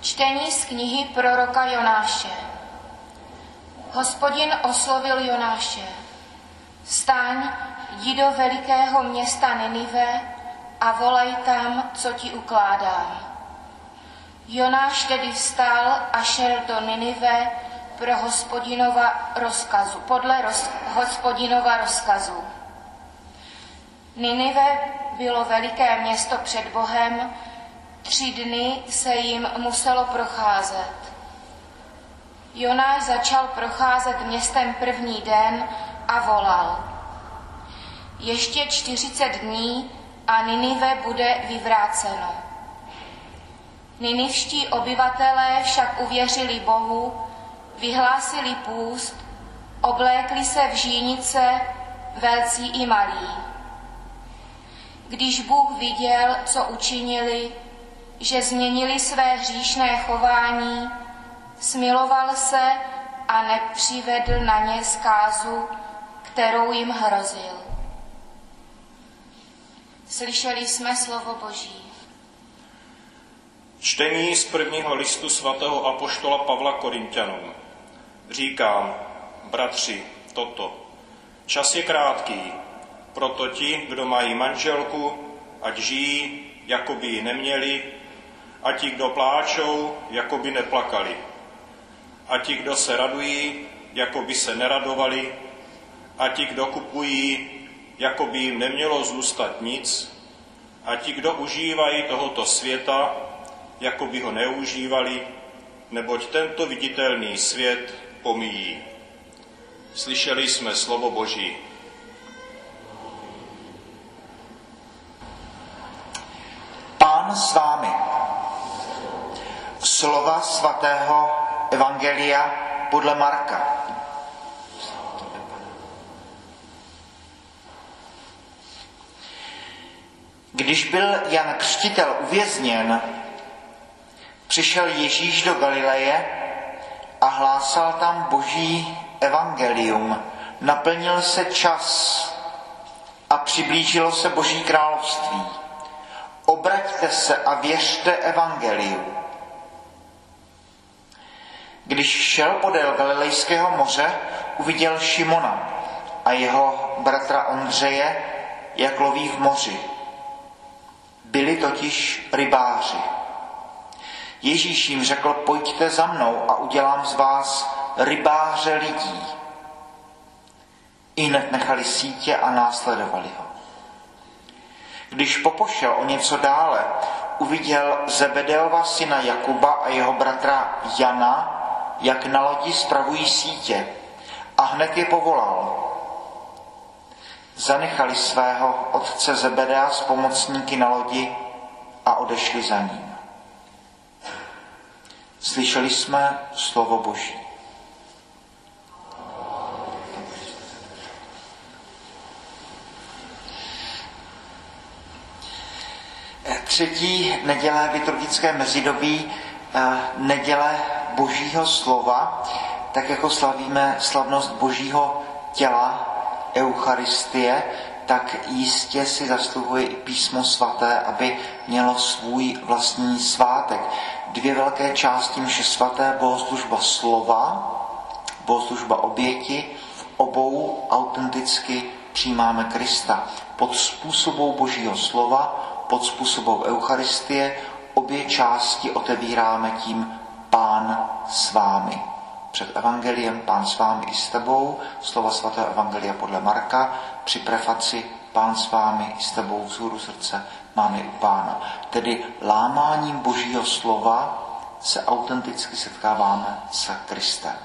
Čtení z knihy proroka Jonáše. Hospodin oslovil Jonáše. Staň, jdi do velikého města Ninive a volej tam, co ti ukládám. Jonáš tedy vstal a šel do Ninive pro hospodinova rozkazu, podle roz, hospodinova rozkazu. Ninive bylo veliké město před Bohem, tři dny se jim muselo procházet. Jonáš začal procházet městem první den a volal. Ještě čtyřicet dní a Ninive bude vyvráceno. Ninivští obyvatelé však uvěřili Bohu, vyhlásili půst, oblékli se v žínice, velcí i malí. Když Bůh viděl, co učinili, že změnili své hříšné chování, smiloval se a nepřivedl na ně zkázu, kterou jim hrozil. Slyšeli jsme slovo Boží. Čtení z prvního listu svatého apoštola Pavla Korintianům. Říkám, bratři, toto. Čas je krátký, proto ti, kdo mají manželku, ať žijí, jako by ji neměli, a ti, kdo pláčou, jako by neplakali. A ti, kdo se radují, jako by se neradovali. A ti, kdo kupují, jako by jim nemělo zůstat nic. A ti, kdo užívají tohoto světa, jako by ho neužívali, neboť tento viditelný svět pomíjí. Slyšeli jsme slovo Boží. Pán s vámi. Slova svatého Evangelia podle Marka. Když byl Jan Křtitel uvězněn, přišel Ježíš do Galileje a hlásal tam boží evangelium. Naplnil se čas a přiblížilo se boží království. Obraťte se a věřte evangeliu. Když šel podél Galilejského moře, uviděl Šimona a jeho bratra Ondřeje, jak loví v moři. Byli totiž rybáři. Ježíš jim řekl, pojďte za mnou a udělám z vás rybáře lidí. Ihned nechali sítě a následovali ho. Když popošel o něco dále, uviděl Zebedeova syna Jakuba a jeho bratra Jana, jak na lodi spravují sítě a hned je povolal. Zanechali svého otce Zebedea s pomocníky na lodi a odešli za ním. Slyšeli jsme slovo Boží. Třetí neděle liturgické mezidobí, neděle Božího slova, tak jako slavíme slavnost Božího těla, Eucharistie, tak jistě si zasluhuje i písmo svaté, aby mělo svůj vlastní svátek. Dvě velké části mše svaté, bohoslužba slova, bohoslužba oběti, v obou autenticky přijímáme Krista. Pod způsobou Božího slova, pod způsobou Eucharistie, obě části otevíráme tím Pán s vámi. Před evangeliem Pán s vámi i s tebou, slova svatého evangelia podle Marka, při prefaci Pán s vámi i s tebou vzhůru srdce máme u Pána. Tedy lámáním Božího slova se autenticky setkáváme s Kristem.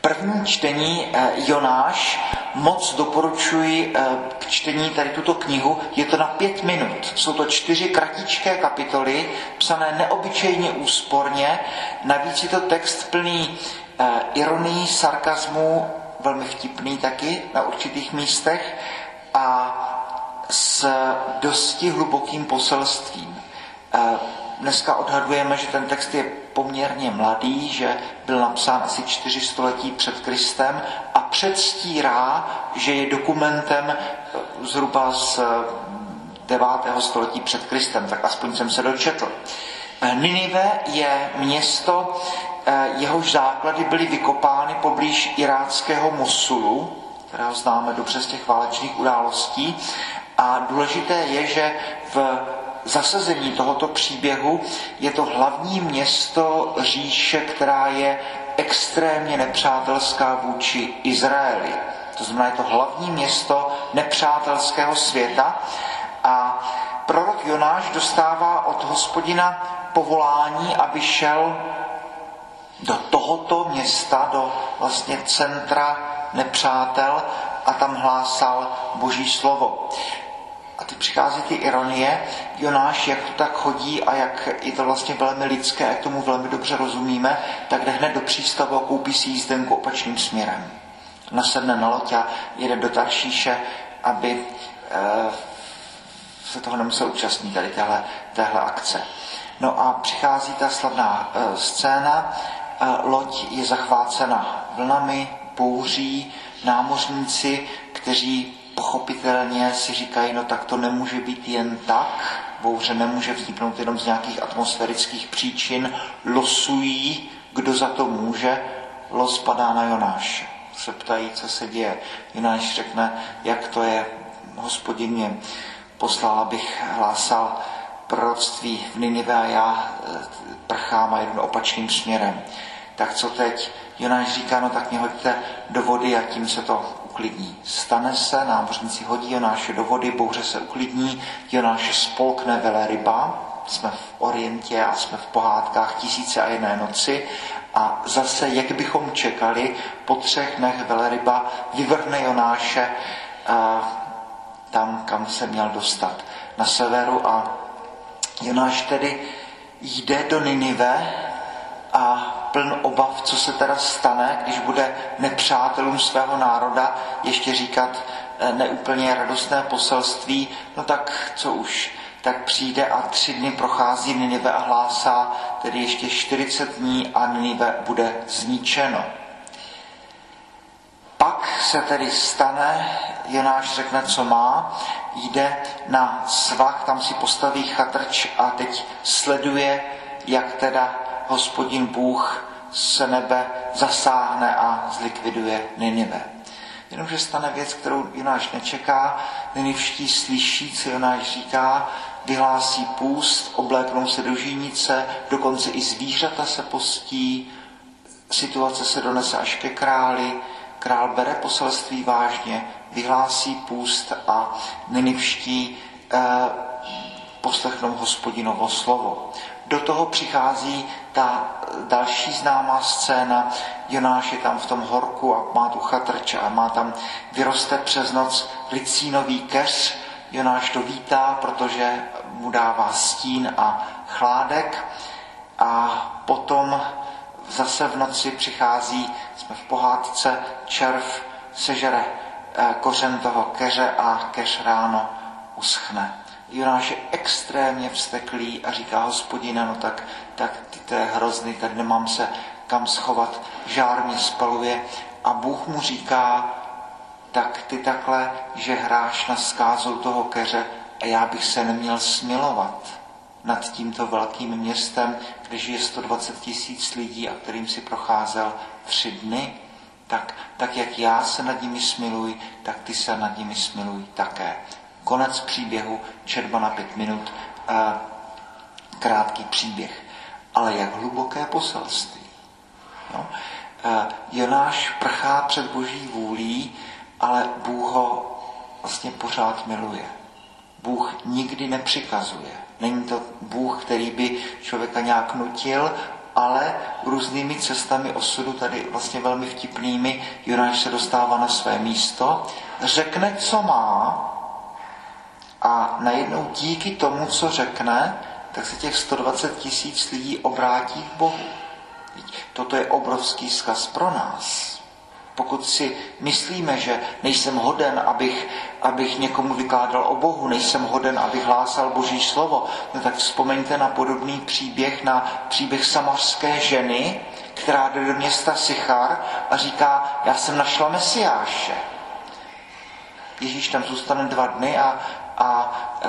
První čtení Jonáš moc doporučuji k čtení tady tuto knihu. Je to na pět minut. Jsou to čtyři kratičké kapitoly, psané neobyčejně úsporně. Navíc je to text plný ironii, sarkazmu, velmi vtipný taky na určitých místech a s dosti hlubokým poselstvím. Dneska odhadujeme, že ten text je poměrně mladý, že byl napsán asi čtyři století před Kristem předstírá, že je dokumentem zhruba z 9. století před Kristem, tak aspoň jsem se dočetl. Ninive je město, jehož základy byly vykopány poblíž iráckého Mosulu, kterého známe dobře z těch válečných událostí. A důležité je, že v zasazení tohoto příběhu je to hlavní město říše, která je extrémně nepřátelská vůči Izraeli. To znamená, je to hlavní město nepřátelského světa a prorok Jonáš dostává od hospodina povolání, aby šel do tohoto města, do vlastně centra nepřátel a tam hlásal boží slovo. A teď přichází ty ironie, Jonáš, jak tak chodí a jak je to vlastně velmi lidské, jak tomu velmi dobře rozumíme, tak jde hned do přístavu a koupí si jízdenku opačným směrem. Nasedne na loď a jede do Taršíše, aby e, se toho nemusel účastnit tady téhle, téhle akce. No a přichází ta slavná e, scéna, e, loď je zachvácena vlnami, bouří, námořníci, kteří pochopitelně si říkají, no tak to nemůže být jen tak, bouře nemůže vzniknout jenom z nějakých atmosférických příčin, losují, kdo za to může, los padá na Jonáše. Se ptají, co se děje. Jonáš řekne, jak to je, hospodině poslal, abych hlásal proroctví v Ninive a já eh, prchám a jedu opačným směrem. Tak co teď? Jonáš říká, no tak mě hoďte do vody a tím se to uklidní. Stane se, námořníci hodí Jonáše do vody, bouře se uklidní, Jonáše spolkne ryba, jsme v Orientě a jsme v pohádkách tisíce a jedné noci. A zase, jak bychom čekali, po třech dnech veleryba vyvrhne Jonáše a, tam, kam se měl dostat, na severu. A Jonáš tedy jde do Ninive a pln obav, co se teda stane, když bude nepřátelům svého národa ještě říkat eh, neúplně radostné poselství, no tak co už, tak přijde a tři dny prochází Ninive a hlásá, tedy ještě 40 dní a Ninive bude zničeno. Pak se tedy stane, Jonáš řekne, co má, jde na svah, tam si postaví chatrč a teď sleduje, jak teda hospodin Bůh se nebe zasáhne a zlikviduje Ninive. Jenomže stane věc, kterou Jonáš nečeká, Ninivští slyší, co Jonáš říká, vyhlásí půst, obléknou se do žínice, dokonce i zvířata se postí, situace se donese až ke králi, král bere poselství vážně, vyhlásí půst a Ninivští eh, poslechnou hospodinovo slovo. Do toho přichází ta další známá scéna. Jonáš je tam v tom horku a má tu chatrč a má tam, vyroste přes noc licínový keř. Jonáš to vítá, protože mu dává stín a chládek. A potom zase v noci přichází, jsme v pohádce, červ sežere eh, kořen toho keře a keř ráno uschne. Jonáš je extrémně vzteklý a říká hospodina, no tak, tak ty to je hrozný, tady nemám se kam schovat, žár mě spaluje. A Bůh mu říká, tak ty takhle, že hráš na skázou toho keře a já bych se neměl smilovat nad tímto velkým městem, kde žije 120 tisíc lidí a kterým si procházel tři dny, tak, tak jak já se nad nimi smiluji, tak ty se nad nimi smiluj také. Konec příběhu, četba na pět minut, a krátký příběh. Ale jak hluboké poselství. No? Jonáš prchá před boží vůlí, ale Bůh ho vlastně pořád miluje. Bůh nikdy nepřikazuje. Není to Bůh, který by člověka nějak nutil, ale různými cestami osudu, tady vlastně velmi vtipnými, Jonáš se dostává na své místo, řekne, co má, a najednou díky tomu, co řekne, tak se těch 120 tisíc lidí obrátí k Bohu. Toto je obrovský zkaz pro nás. Pokud si myslíme, že nejsem hoden, abych, abych někomu vykládal o Bohu, nejsem hoden, abych hlásal Boží slovo, no tak vzpomeňte na podobný příběh, na příběh samařské ženy, která jde do města Sichar a říká, já jsem našla Mesiáše. Ježíš tam zůstane dva dny a, a e,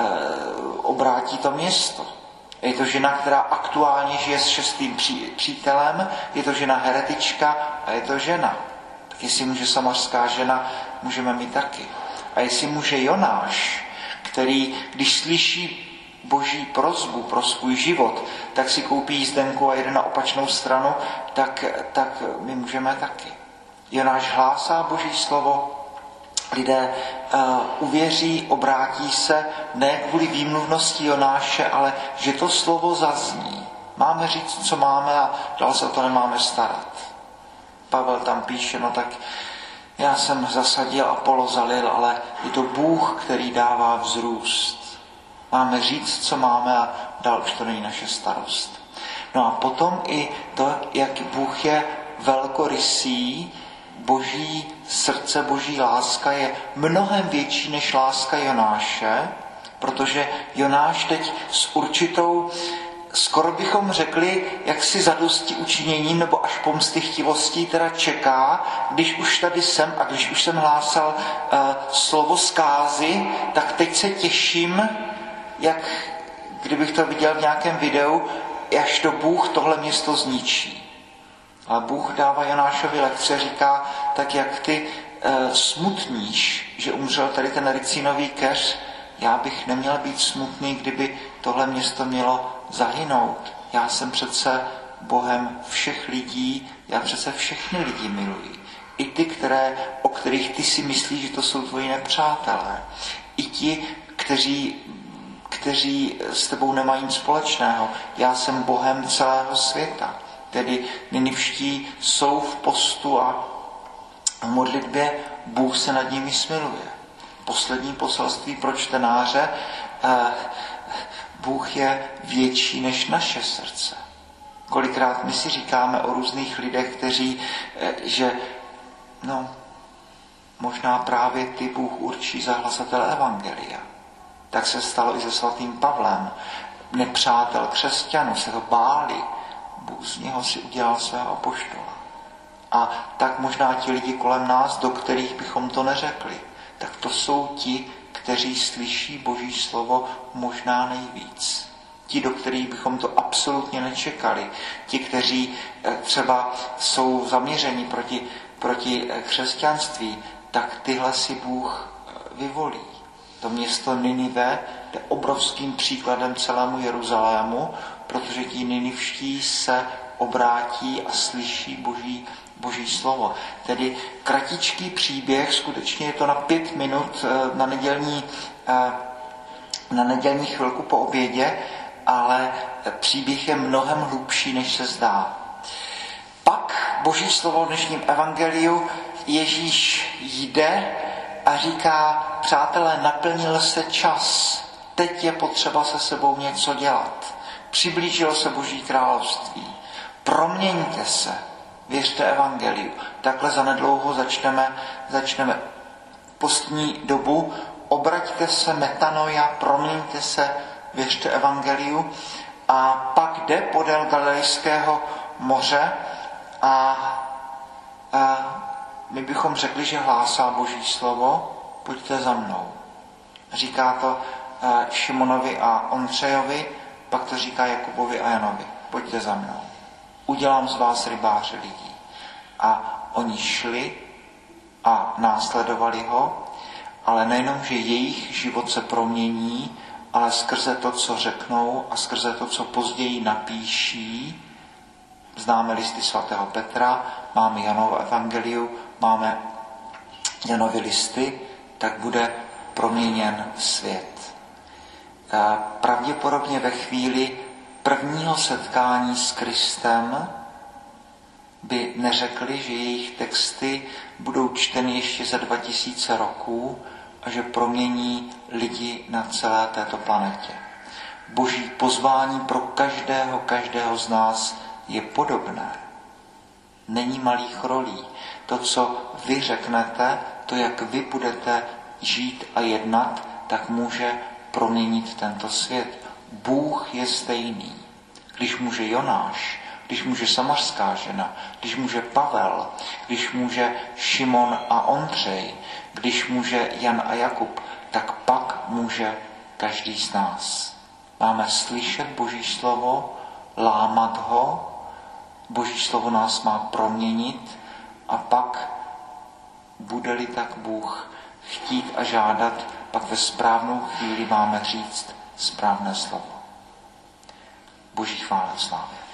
obrátí to město. Je to žena, která aktuálně žije s šestým přítelem, je to žena heretička a je to žena. Tak jestli může samařská žena, můžeme mít taky. A jestli může Jonáš, který, když slyší boží prozbu pro svůj život, tak si koupí jízdenku a jede na opačnou stranu, tak, tak my můžeme taky. Jonáš hlásá boží slovo, lidé uh, uvěří, obrátí se ne kvůli výmluvnosti Jonáše, ale že to slovo zazní. Máme říct, co máme a dál se o to nemáme starat. Pavel tam píše, no tak já jsem zasadil a polozalil, ale je to Bůh, který dává vzrůst. Máme říct, co máme a dál už to není naše starost. No a potom i to, jak Bůh je velkorysý, boží srdce, boží láska je mnohem větší než láska Jonáše, protože Jonáš teď s určitou, skoro bychom řekli, jak si zadosti učiněním nebo až pomsty chtivostí teda čeká, když už tady jsem a když už jsem hlásal uh, slovo zkázy, tak teď se těším, jak kdybych to viděl v nějakém videu, až to Bůh tohle město zničí. A Bůh dává Janášovi lekce, říká, tak jak ty e, smutníš, že umřel tady ten ricínový keř, já bych neměl být smutný, kdyby tohle město mělo zahynout. Já jsem přece Bohem všech lidí, já přece všechny lidi miluji. I ty, které, o kterých ty si myslíš, že to jsou tvoji nepřátelé. I ti, kteří, kteří s tebou nemají nic společného. Já jsem Bohem celého světa. Tedy Ninivští jsou v postu a v modlitbě Bůh se nad nimi smiluje. Poslední poselství pro čtenáře, eh, Bůh je větší než naše srdce. Kolikrát my si říkáme o různých lidech, kteří, eh, že no, možná právě ty Bůh určí za hlasatele Evangelia. Tak se stalo i se svatým Pavlem. Nepřátel křesťanů se to báli, Bůh z něho si udělal svého apoštola. A tak možná ti lidi kolem nás, do kterých bychom to neřekli, tak to jsou ti, kteří slyší Boží slovo možná nejvíc. Ti, do kterých bychom to absolutně nečekali. Ti, kteří eh, třeba jsou zaměřeni proti, proti eh, křesťanství, tak tyhle si Bůh eh, vyvolí. To město Ninive je obrovským příkladem celému Jeruzalému, protože ti ninivští se obrátí a slyší boží, boží slovo. Tedy kratičký příběh, skutečně je to na pět minut eh, na nedělní, eh, na nedělní chvilku po obědě, ale příběh je mnohem hlubší, než se zdá. Pak boží slovo v dnešním evangeliu Ježíš jde a říká, přátelé, naplnil se čas, teď je potřeba se sebou něco dělat. Přiblížilo se Boží království. Proměňte se, věřte Evangeliu. Takhle zanedlouho začneme, začneme postní dobu. Obraťte se, metanoja, proměňte se, věřte Evangeliu. A pak jde podél Galilejského moře a, a my bychom řekli, že hlásá Boží slovo, pojďte za mnou. Říká to Šimonovi a Ondřejovi, pak to říká Jakubovi a Janovi. Pojďte za mnou. Udělám z vás rybáře lidí. A oni šli a následovali ho, ale nejenom, že jejich život se promění, ale skrze to, co řeknou a skrze to, co později napíší, známe listy svatého Petra, máme Janovo evangeliu, máme Janovi listy, tak bude proměněn svět pravděpodobně ve chvíli prvního setkání s Kristem by neřekli, že jejich texty budou čteny ještě za 2000 roků a že promění lidi na celé této planetě. Boží pozvání pro každého, každého z nás je podobné. Není malých rolí. To, co vy řeknete, to, jak vy budete žít a jednat, tak může proměnit tento svět. Bůh je stejný. Když může Jonáš, když může samařská žena, když může Pavel, když může Šimon a Ondřej, když může Jan a Jakub, tak pak může každý z nás. Máme slyšet Boží slovo, lámat ho, Boží slovo nás má proměnit a pak, bude-li tak Bůh chtít a žádat, pak ve správnou chvíli máme říct správné slovo. Boží chvála slávě.